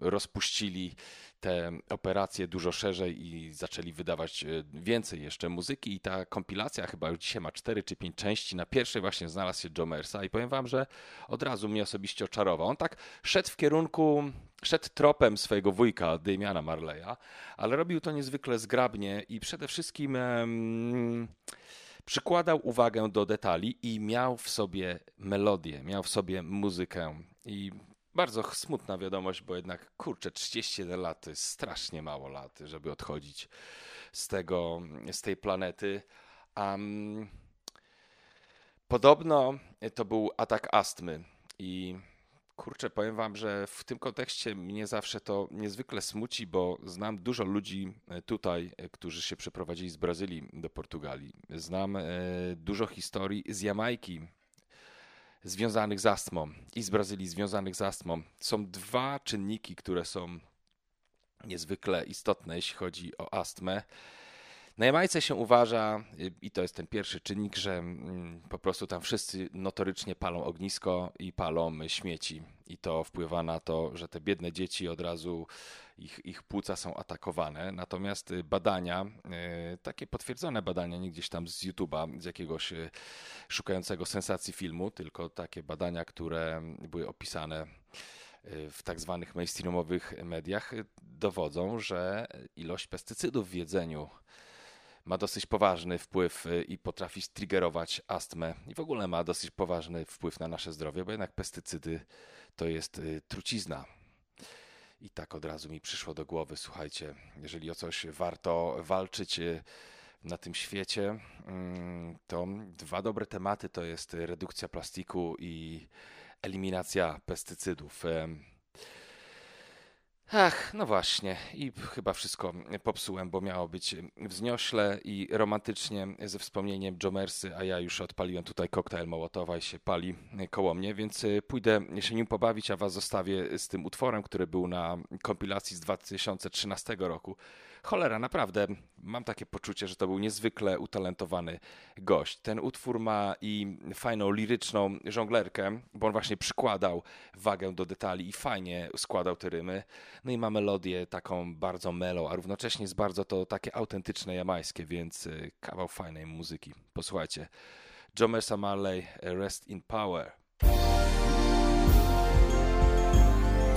Speaker 1: rozpuścili te operacje dużo szerzej i zaczęli wydawać więcej jeszcze muzyki i ta kompilacja chyba już dzisiaj ma 4 czy 5 części. Na pierwszej właśnie znalazł się Joe Mersa i powiem wam, że od razu mnie osobiście oczarował. On tak szedł w kierunku, szedł tropem swojego wujka, Damiana Marleya, ale robił to niezwykle zgrabnie i przede wszystkim przykładał uwagę do detali i miał w sobie melodię, miał w sobie muzykę i bardzo smutna wiadomość, bo jednak kurczę, 31 lat to jest strasznie mało lat, żeby odchodzić z tego, z tej planety. Um, podobno to był atak astmy i kurczę, powiem wam, że w tym kontekście mnie zawsze to niezwykle smuci, bo znam dużo ludzi e, tutaj, e, którzy się przeprowadzili z Brazylii do Portugalii. Znam e, dużo historii z Jamajki, związanych z astmą i z Brazylii związanych z astmą. Są dwa czynniki, które są niezwykle istotne, jeśli chodzi o astmę. Na Jamajce się uważa, y, i to jest ten pierwszy czynnik, że mm, po prostu tam wszyscy notorycznie palą ognisko i palą śmieci. I to wpływa na to, że te biedne dzieci od razu ich, ich płuca są atakowane. Natomiast y, badania, y, takie potwierdzone badania, nie gdzieś tam z YouTube'a, z jakiegoś y, szukającego sensacji filmu, tylko takie badania, które były opisane y, w tak zwanych mainstreamowych mediach, y, dowodzą, że ilość pestycydów w jedzeniu ma dosyć poważny wpływ y, i potrafi striggerować astmę i w ogóle ma dosyć poważny wpływ na nasze zdrowie, bo jednak pestycydy to jest y, trucizna. I tak od razu mi przyszło do głowy, słuchajcie, jeżeli o coś warto walczyć y, na tym świecie, mm, to dwa dobre tematy to jest redukcja plastiku i eliminacja pestycydów. Ach, no właśnie. I chyba wszystko popsułem, bo miało być wzniośle i romantycznie ze wspomnieniem Jomersy, a ja już odpaliłem tutaj koktajl Mołotowa i się pali koło mnie, więc y, pójdę się nim pobawić, a was zostawię z tym utworem, który był na kompilacji z 2013 roku. Cholera, naprawdę mam takie poczucie, że to był niezwykle utalentowany gość. Ten utwór ma i fajną liryczną żonglerkę, bo on właśnie przykładał wagę do detali i fajnie składał te rymy. No i ma melodię taką bardzo mellow, a równocześnie jest bardzo to takie autentyczne jamańskie, więc y, kawał fajnej muzyki. Posłuchajcie. John Mersa Marley, Rest in Power.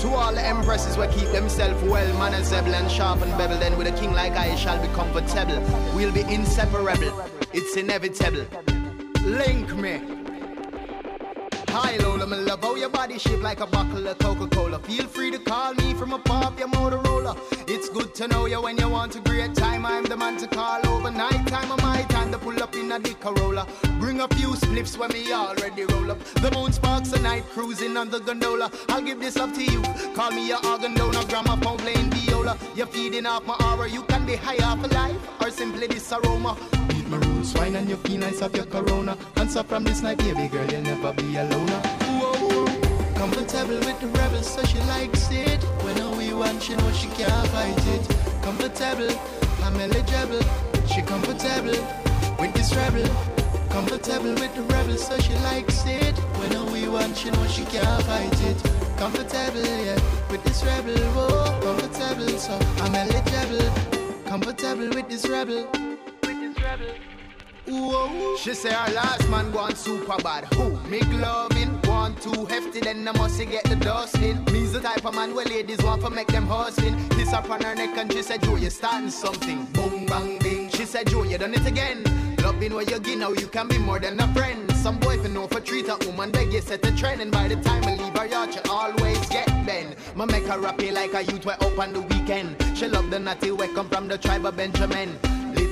Speaker 14: To all the empresses who keep themselves well manageable and sharp and bevel, then with a king like I shall be comfortable. We'll be inseparable, it's inevitable. Link me. Hi Lola, my love, how your body shaped like a bottle of Coca-Cola. Feel free to call me from above your Motorola. It's good to know you when you want a great time. I'm the man to call overnight time. of my time to pull up in a dick Corolla. Bring a few spliffs when me already roll up. The moon sparks a night cruising on the gondola. I'll give this up to you. Call me your organ donor, gramophone playing viola. You're feeding off my aura. You can be high off of life or simply this aroma. Rules, wine and you feel nice off your corona. Answer from this night, baby girl, you'll never be a loner. Whoa, whoa. Comfortable with the rebels, so she likes it. When we want, she knows she can't fight it. Comfortable, I'm eligible. She comfortable with this rebel. Comfortable with the rebels, so she likes it. When we want, she knows she can't fight it. Comfortable, yeah, with this rebel. Whoa, comfortable, so I'm eligible. Comfortable with this rebel. Whoa. She say her last man gone super bad. Who? Make loving, one too hefty, then I must get the dusting. Me's the type of man where ladies want to make them hustling. Kiss up on her neck and she said, Joe, you're starting something. Boom, bang, bing. She said, Joe, you done it again. Loving what you give now, you can be more than a friend. Some boy for know for treat a woman, beg you set a trend. And by the time I leave her yacht, you always get bent. Ma make her happy like a youth way up on the weekend. She love the natty way come from the tribe of Benjamin.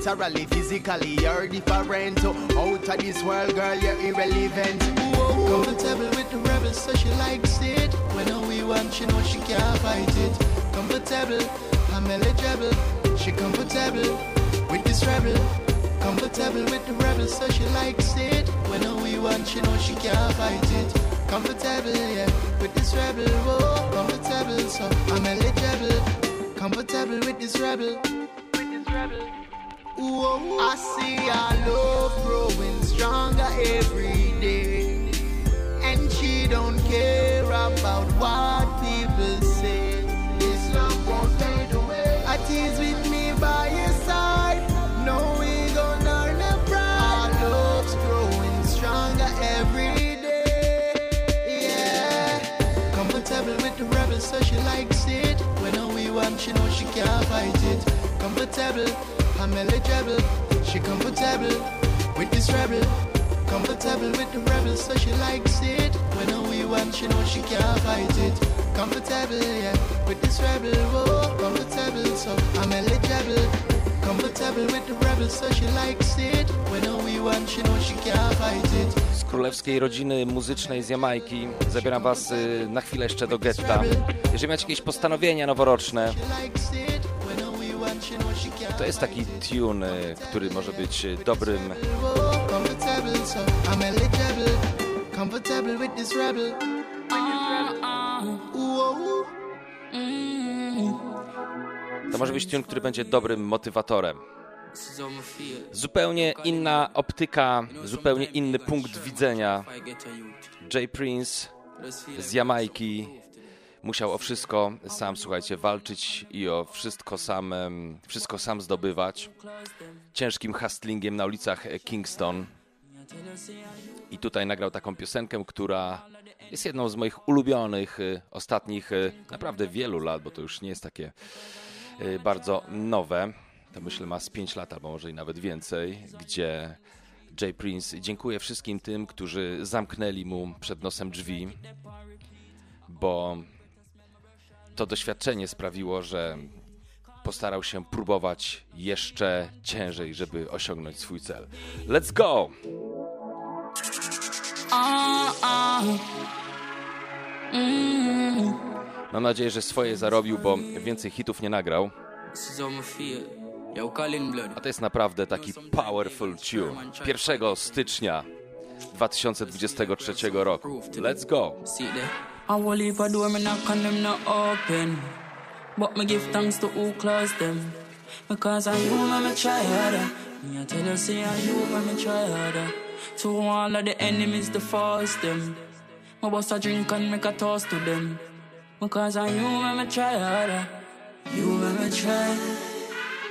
Speaker 14: Literally, physically, you're different. So out of this world, girl, you're irrelevant. Whoa. Comfortable with the rebels, so she likes it. When we want, she knows she can't fight it. Comfortable, I'm eligible. She comfortable with this rebel. Comfortable with the rebels, so she likes it. When we want, she knows she can't fight it. Comfortable, yeah, with this rebel. Whoa, comfortable, so I'm eligible. Comfortable with this rebel. With this rebel. I see our love growing stronger every day. And she don't care about what people say. This love won't fade away. I tease with me by your side. No, we gonna a pride. Our love's growing stronger every day. Yeah. Comfortable with the rebel, so she likes it. When we want, she knows she can't fight it. Comfortable, I'm eligible. She comfortable with this rebel. Comfortable with the rebel, so she likes it. When we want, she knows she can't fight it.
Speaker 10: comfortable, yeah. With this rebel, comfortable, so I'm eligible. Comfortable with the rebel, so she likes it. When we want, she know she can't fight it.
Speaker 1: Z królewskiej rodziny muzycznej z Jamajki zabieram was y, na chwilę jeszcze do getta. Jeżeli macie jakieś postanowienia noworoczne, to jest taki tune, y, który może być y, dobrym. To może być tune, który będzie dobrym motywatorem. Zupełnie inna optyka, zupełnie inny punkt widzenia. Jay Prince z Jamajki musiał o wszystko sam, słuchajcie, walczyć i o wszystko sam, wszystko sam zdobywać. Ciężkim hustlingiem na ulicach Kingston. I tutaj nagrał taką piosenkę, która jest jedną z moich ulubionych y, ostatnich y, naprawdę wielu lat, bo to już nie jest takie y, bardzo nowe. To myślę ma z 5 lat albo może i nawet więcej, gdzie Jay Prince dziękuję wszystkim tym, którzy zamknęli mu przed nosem drzwi, bo to doświadczenie sprawiło, że postarał się próbować jeszcze ciężej, żeby osiągnąć swój cel. Let's go! Mam nadzieję, że swoje zarobił, bo więcej hitów nie nagrał. A to jest naprawdę taki powerful tune. 1 stycznia 2023 roku. Let's go!
Speaker 15: I will leave a door, me knock on them not open. But me give thanks to who closed them. Because I you, me, me try harder. Me I tell you, say I you, me, me try harder. To all of the enemies, the force them. Me bust a drink and make a toast to them. Because I you, me, me try harder. You, me, me try.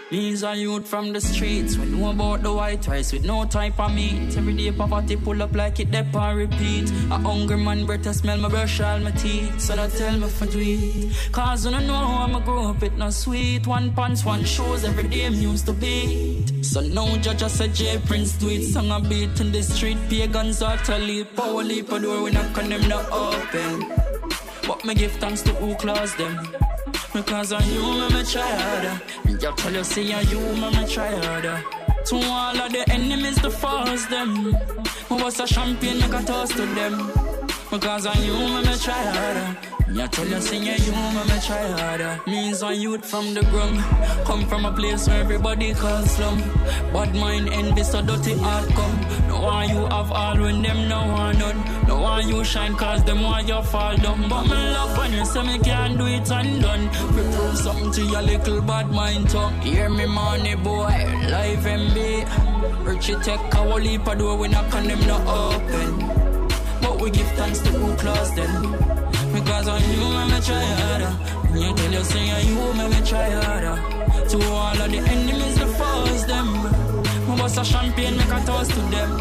Speaker 15: These are youth from the streets. We know about the white rice with no type of meat. Every day poverty pull up like it dep and repeat. A hungry man I smell my brush all my teeth. So that tell me for do it Cause I don't know how I'ma grow up it not sweet. One pants, one shoes every day me used to beat. So now judge I said J Prince do it Song a beat in the street. Pagans are leap Power leap a door we on them not open. But me give thanks to who closed them because I you, me, me try harder. Me just tell you, say I you, me, me try harder. To all of the enemies, to force them. Me was a champion, make a toast to them. Because I you, me, me try harder. I tell you, say I you, me try harder. Means I youth from the ground. Come from a place where everybody calls slum. Bad mind, envy, so dirty heart come. No one you have all when them no one none. No one you shine cause them want you fall down. But me love when you say me can't do it undone. We prove something to your little bad mind tongue. Hear me money boy, life MB. Richie take a whole heap of door, knock on them not open. But we give thanks to who closed them. Because on you, me, me try harder. Me tell you, say you, me, me try harder. To all of the enemies, the force them. Me bust a champagne, make a toast to them.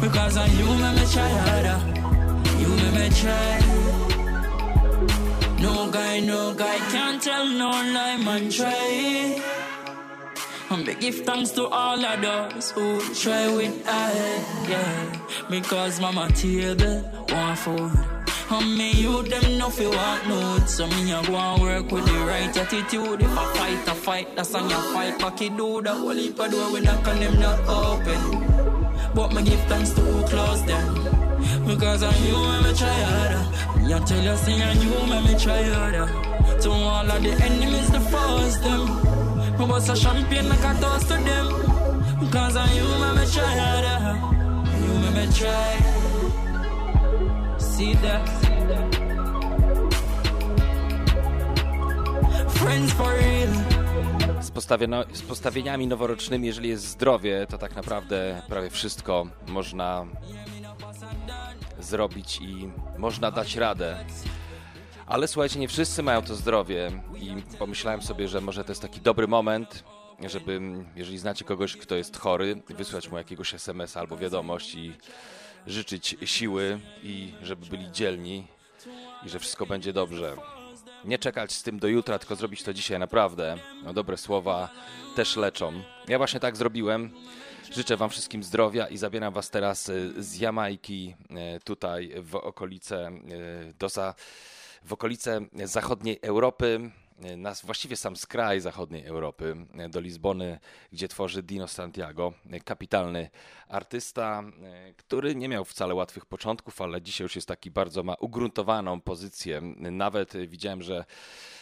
Speaker 15: Because on you, me, me try harder. You, me, me try. No guy, no guy can't tell no lie, man, try. And we give thanks to all of those who try with I, yeah. Because mama table, want food. And me you them no fi want no So me a go and work with the right attitude. If I fight, I fight, that's on your fight. Cocky do the whole heap of door we knock on them not open. But me give thanks to who close them Because I you and me try harder. Me a tell you say I you and me try harder. To all of the enemies the force them. Me bust a champagne make a toast to them. Because I you and me try harder. You and me try That Friends for real
Speaker 1: Z, postawieno, z postawieniami noworocznymi, jeżeli jest zdrowie, to tak naprawdę prawie wszystko można zrobić i można dać radę. Ale słuchajcie, nie wszyscy mają to zdrowie i pomyślałem sobie, że może to jest taki dobry moment, żeby, jeżeli znacie kogoś, kto jest chory, wysłać mu jakiegoś SMS albo wiadomość i życzyć siły i żeby byli dzielni i że wszystko będzie dobrze. Nie czekać z tym do jutra, tylko zrobić to dzisiaj naprawdę. No, dobre słowa też leczą. Ja właśnie tak zrobiłem. Życzę Wam wszystkim zdrowia i zabieram Was teraz y, z Jamajki y, tutaj w okolice y, do, za, w okolice zachodniej Europy, nas właściwie sam skraj zachodniej Europy, do Lizbony, gdzie tworzy Dino Santiago, kapitalny artysta, który nie miał wcale łatwych początków, ale dzisiaj już jest taki bardzo ma ugruntowaną pozycję. Nawet widziałem, że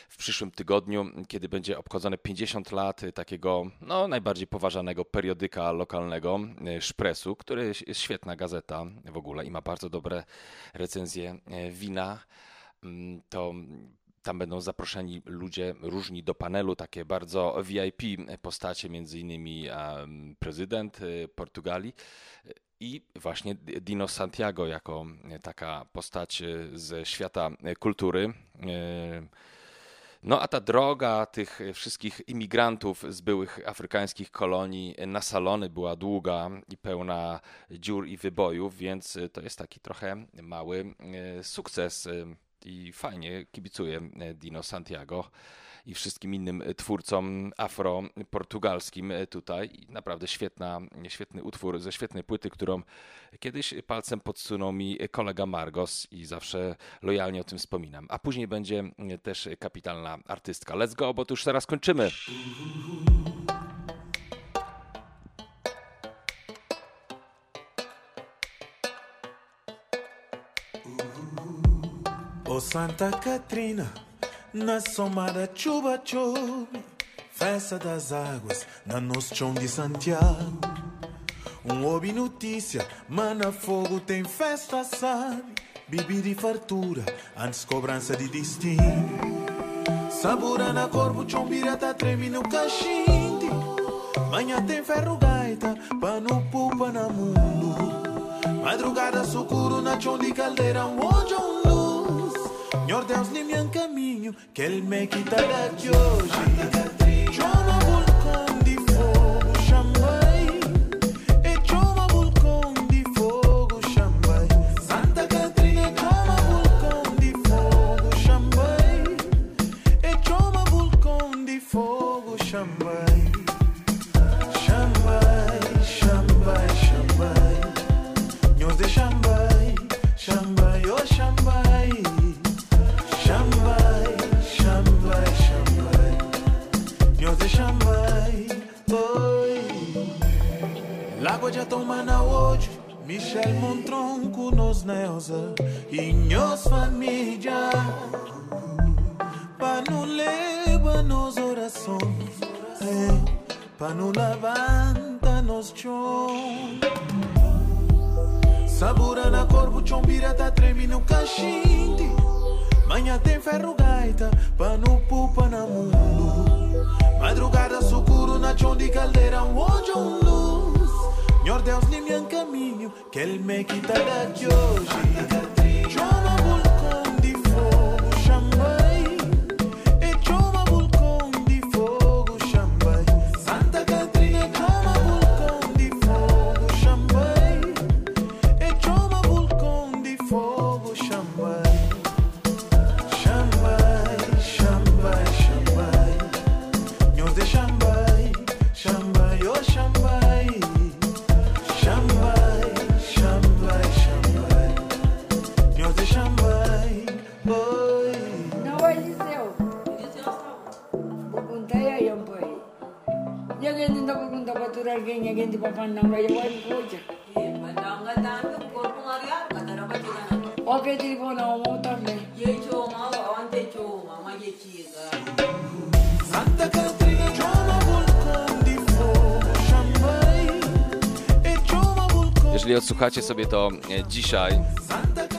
Speaker 1: w przyszłym tygodniu, kiedy będzie obchodzone 50 lat takiego no, najbardziej poważanego periodyka lokalnego, Szpresu, który jest świetna gazeta w ogóle i ma bardzo dobre recenzje wina mm, to tam będą zaproszeni ludzie różni do panelu, takie bardzo VIP postacie, między innymi prezydent y, Portugalii i właśnie Dino Santiago jako taka postać y, ze świata kultury. Y, no a ta droga tych wszystkich imigrantów z byłych afrykańskich kolonii na salony była długa i pełna dziur i wybojów, więc to jest taki trochę mały sukces i fajnie kibicuję Dino Santiago i wszystkim innym twórcom afro-portugalskim tutaj. Naprawdę świetna, świetny utwór ze świetnej płyty, którą kiedyś palcem podsunął mi kolega Margos i zawsze lojalnie o tym wspominam. A później będzie też kapitalna artystka. Let's go, bo tu już teraz kończymy.
Speaker 10: Santa Catrina, na soma da chuva chove, festa das águas, na chão de Santiago. Um ouve notícia, mana fogo tem festa, sabe? Bebida e fartura, antes cobrança de destino. Sabura na corpo, chombira tá treme no cachinte. Manhã tem ferro gaita, pano pupa na mundo. Madrugada sucuro na chão de caldeira, onde um. Senhor Deus, nem me caminho, que Ele me quitará de hoje. Já a tomana hoje Michel Montron com eh, nos neusa E nos família eh, Pa não leva nos orações é. Pa não levanta nos chão Sabura na corpo chão pirata treme no cachinte Manhã tem ferro gaita pano pupa na mundo Madrugada sucuro na chão de caldeira Onde um não Senhor Deus, me caminho, que Ele me quitará de hoje. Santa vulcão
Speaker 1: Jeżeli odsłuchacie sobie to e, dzisiaj,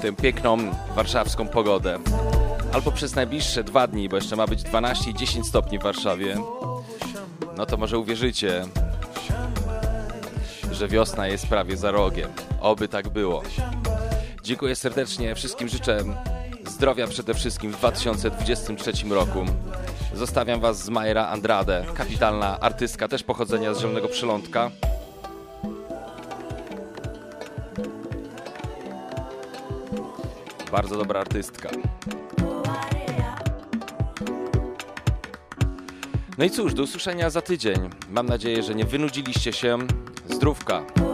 Speaker 1: tę piękną warszawską pogodę, albo przez najbliższe dwa dni, bo jeszcze ma być 12 i 10 stopni w Warszawie, no to może uwierzycie, że wiosna jest prawie za rogiem. Oby tak było. Dziękuję serdecznie, wszystkim życzę zdrowia przede wszystkim w 2023 roku. Zostawiam Was z Majera Andrade, kapitalna artystka, też pochodzenia z Zielonego Przylądka. Bardzo dobra artystka. No i cóż, do usłyszenia za tydzień. Mam nadzieję, że nie wynudziliście się.
Speaker 16: Друвка.